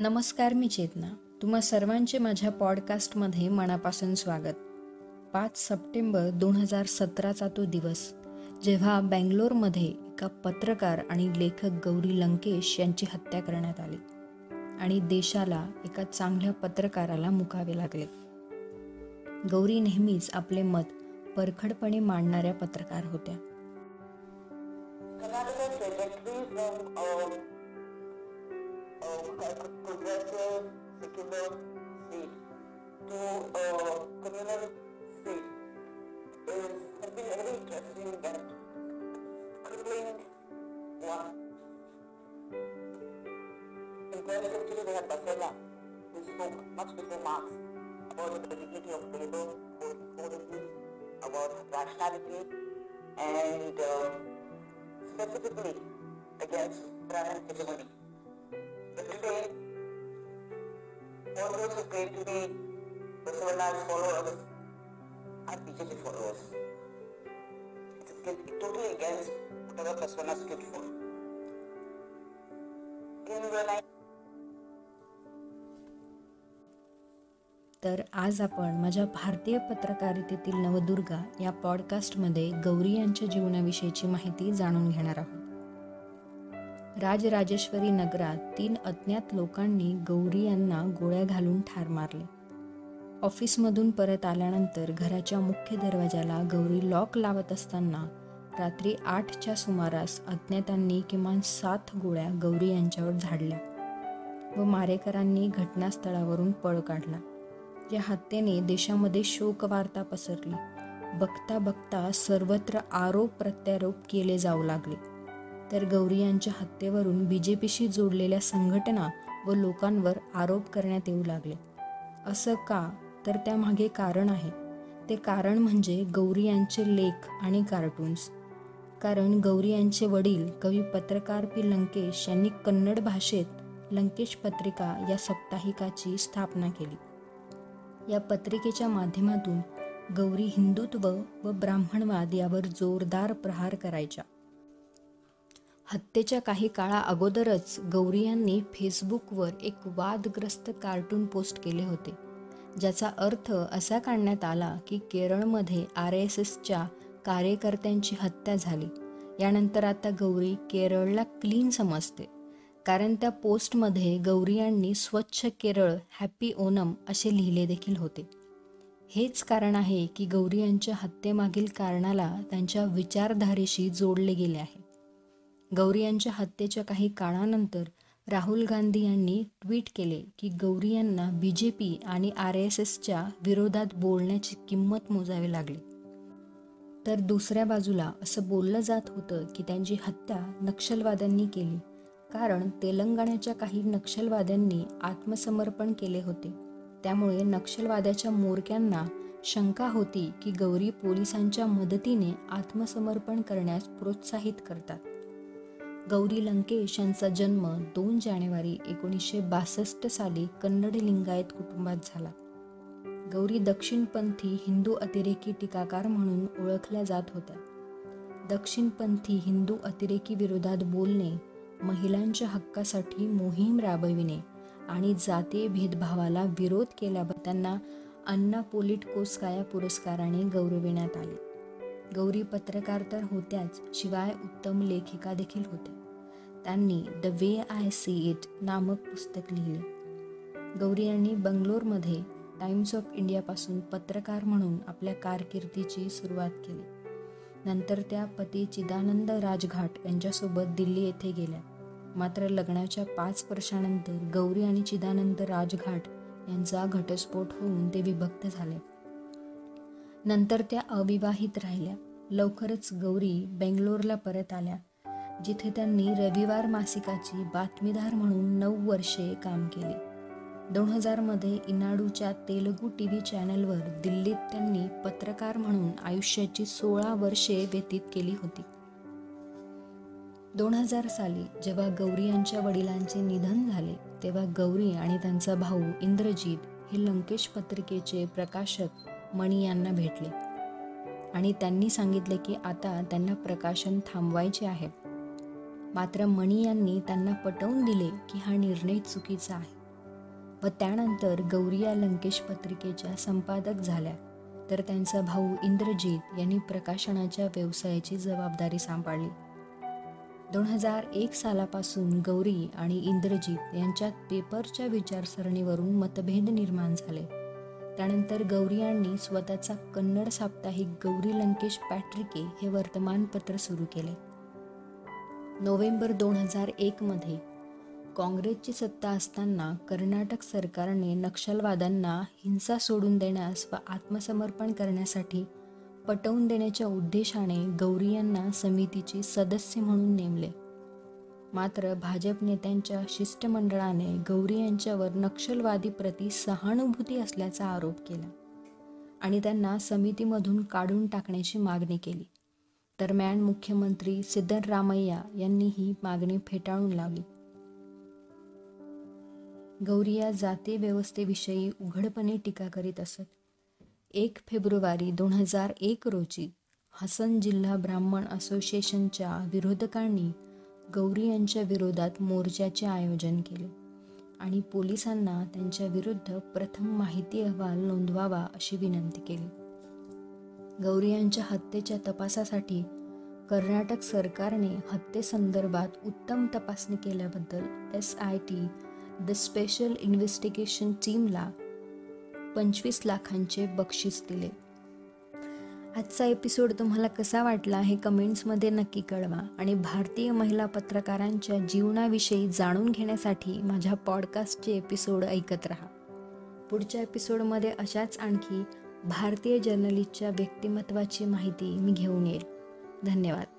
नमस्कार मी चेतना. तुम्हा सर्वांचे माझ्या पॉडकास्टमध्ये मनापासून स्वागत. पाच सप्टेंबर दोन हजार सतराचा तो दिवस जेव्हा बँगलोरमध्ये एका पत्रकार आणि लेखक गौरी लंकेश यांची हत्या करण्यात आली आणि देशाला एका चांगल्या पत्रकाराला मुकावे लागले. गौरी नेहमीच आपले मत परखडपणे मांडणाऱ्या पत्रकार होत्या. Trajectory from a, a progressive secular state to a communal state is been very interesting and crippling one. In 12th century we had Basela who spoke much before Marx about the dignity of labor, about rationality and uh, specifically against Brahmin hegemony. But today, all those who claim to be Basavanna's followers are BJP followers. It's, it's totally against whatever Basavanna stood for. In the night, तर आज आपण माझ्या भारतीय पत्रकारितेतील नवदुर्गा या पॉडकास्टमध्ये गौरी यांच्या जीवनाविषयीची माहिती जाणून घेणार आहोत. राजराजेश्वरी नगरात तीन अज्ञात लोकांनी गौरी यांना गोळ्या घालून ठार मारले. ऑफिसमधून परत आल्यानंतर घराच्या मुख्य दरवाजाला गौरी लॉक लावत असताना रात्री आठच्या सुमारास अज्ञातांनी किमान सात गोळ्या गौरी यांच्यावर झाडल्या व मारेकरांनी घटनास्थळावरून पळ काढला. या हत्येने देशामध्ये शोकवार्ता पसरली. बघता बघता सर्वत्र आरोप प्रत्यारोप केले जाऊ लागले. तर गौरी यांच्या हत्येवरून बी जे पीशी जोडलेल्या संघटना व लोकांवर आरोप करण्यात येऊ लागले. असं का? तर त्यामागे कारण आहे. ते कारण म्हणजे गौरी यांचे लेख आणि कार्टून्स. कारण गौरी यांचे वडील कवी पत्रकार पी. लंकेश यांनी कन्नड भाषेत लंकेश पत्रिका या साप्ताहिकाची स्थापना केली. या पत्रिकेच्या माध्यमातून गौरी हिंदुत्व व ब्राह्मणवाद यावर जोरदार प्रहार करायच्या. हत्येच्या काही काळा अगोदरच गौरी यांनी फेसबुकवर एक वादग्रस्त कार्टून पोस्ट केले होते ज्याचा अर्थ असा काढण्यात आला की केरळमध्ये आर एस एसच्या कार्यकर्त्यांची हत्या झाली. यानंतर आता गौरी केरळला क्लीन समजते. कारण त्या पोस्टमध्ये गौरी यांनी स्वच्छ केरळ हॅपी ओनम असे लिहिले देखील होते. हेच कारण आहे की गौरी यांच्या हत्येमागील कारणाला त्यांच्या विचारधारेशी जोडले गेले आहे. गौरी यांच्या हत्येच्या काही काळानंतर राहुल गांधी यांनी ट्विट केले की गौरी यांना बी जे पी आणि आर एस एसच्या विरोधात बोलण्याची किंमत मोजावी लागली. तर दुसऱ्या बाजूला असं बोललं जात होतं की त्यांची हत्या नक्षलवाद्यांनी केली. कारण तेलंगणाच्या काही नक्षलवाद्यांनी आत्मसमर्पण केले होते. त्यामुळे नक्षलवाद्याच्या मोरक्यांना शंका होती की गौरी पोलिसांच्या मदतीने आत्मसमर्पण करण्यास प्रोत्साहित करतात. गौरी लंकेश यांचा जन्म दोन जानेवारी एकोणीसशे बासष्ट साली कन्नड लिंगायत कुटुंबात झाला. गौरी दक्षिणपंथी हिंदू अतिरेकी टीकाकार म्हणून ओळखल्या जात होत्या. दक्षिणपंथी हिंदू अतिरेकी विरोधात बोलणे महिलांच्या हक्कासाठी मोहीम राबविणे आणि जातीय भेदभावाला विरोध केल्याबद्दल त्यांना अण्णा पोलिटकोस्काया पुरस्काराने गौरविण्यात आले. गौरी पत्रकार तर होत्याच शिवाय उत्तम लेखिका देखील होत्या. त्यांनी the way I see it नामक पुस्तक लिहिले. गौरी यांनी बंगलोरमध्ये टाइम्स ऑफ इंडियापासून पत्रकार म्हणून आपल्या कारकिर्दीची सुरुवात केली. नंतर त्या पती चिदानंद राजघाट यांच्यासोबत दिल्ली येथे गेल्या. मात्र लग्नाच्या पाच वर्षानंतर गौरी आणि चिदानंद राजघाट यांचा घटस्फोट होऊन ते विभक्त झाले. नंतर त्या अविवाहित राहिल्या. लवकरच गौरी बेंगलोरला परत आल्या जिथे त्यांनी रविवार मासिकाची बातमीदार म्हणून नऊ वर्षे काम केले. दोन हजारमध्ये इनाडूच्या तेलुगू टी व्ही चॅनलवर दिल्लीत त्यांनी पत्रकार म्हणून आयुष्याची सोळा वर्षे व्यतीत केली होती. दोन हजार साली जेव्हा गौरी यांच्या वडिलांचे निधन झाले तेव्हा गौरी आणि त्यांचा भाऊ इंद्रजीत हे लंकेश पत्रिकेचे प्रकाशक मणी यांना भेटले. आणि त्यांनी सांगितले की आता त्यांना प्रकाशन थांबवायचे आहे. मात्र मणी यांनी त्यांना पटवून दिले की हा निर्णय चुकीचा आहे. व त्यानंतर गौरिया लंकेश पत्रिकेच्या संपादक झाल्या. तर त्यांचा भाऊ इंद्रजीत यांनी प्रकाशनाच्या व्यवसायाची जबाबदारी सांभाळली. दोन हजार एक सालापासून गौरी आणि इंद्रजीत यांच्यात पेपरच्या विचारसरणीवरून मतभेद निर्माण झाले. त्यानंतर गौरी यांनी स्वतःचा कन्नड साप्ताहिक गौरी लंकेश पॅट्रिके हे वर्तमानपत्र सुरू केले. नोव्हेंबर दोन हजार एकमध्ये काँग्रेसची सत्ता असताना कर्नाटक सरकारने नक्षलवाद्यांना हिंसा सोडून देण्यास व आत्मसमर्पण करण्यासाठी पटवून देण्याच्या उद्देशाने गौरी यांना समितीची सदस्य म्हणून नेमले. मात्र भाजप नेत्यांच्या शिष्टमंडळाने गौरी यांच्यावर नक्षलवादीप्रती सहानुभूती असल्याचा आरोप केला आणि त्यांना समितीमधून काढून टाकण्याची मागणी केली. दरम्यान मुख्यमंत्री सिद्धरामय्या यांनी ही मागणी फेटाळून लावली. गौरी या जाती व्यवस्थेविषयी उघडपणे टीका करीत असत. एक फेब्रुवारी दोन हजार एक रोजी हसन जिल्हा ब्राह्मण असोसिएशनच्या विरोधकांनी गौरी यांच्या विरोधात मोर्चाचे आयोजन केले आणि पोलिसांना त्यांच्या विरुद्ध प्रथम माहिती अहवाल नोंदवावा अशी विनंती केली. गौरी यांच्या हत्येच्या तपासासाठी कर्नाटक सरकारने हत्येसंदर्भात उत्तम तपासणी केल्याबद्दल S I T the special investigation टीमला पंचवीस लाखांचे बक्षीस दिले. आजचा एपिसोड तुम्हाला कसा वाटला हे कमेंट्समध्ये नक्की कळवा आणि भारतीय महिला पत्रकारांच्या जीवनाविषयी जाणून घेण्यासाठी माझ्या पॉडकास्टचे एपिसोड ऐकत राहा. पुढच्या एपिसोडमध्ये अशाच आणखी भारतीय जर्नलिस्टच्या व्यक्तिमत्वाची माहिती मी घेऊन येईल. धन्यवाद.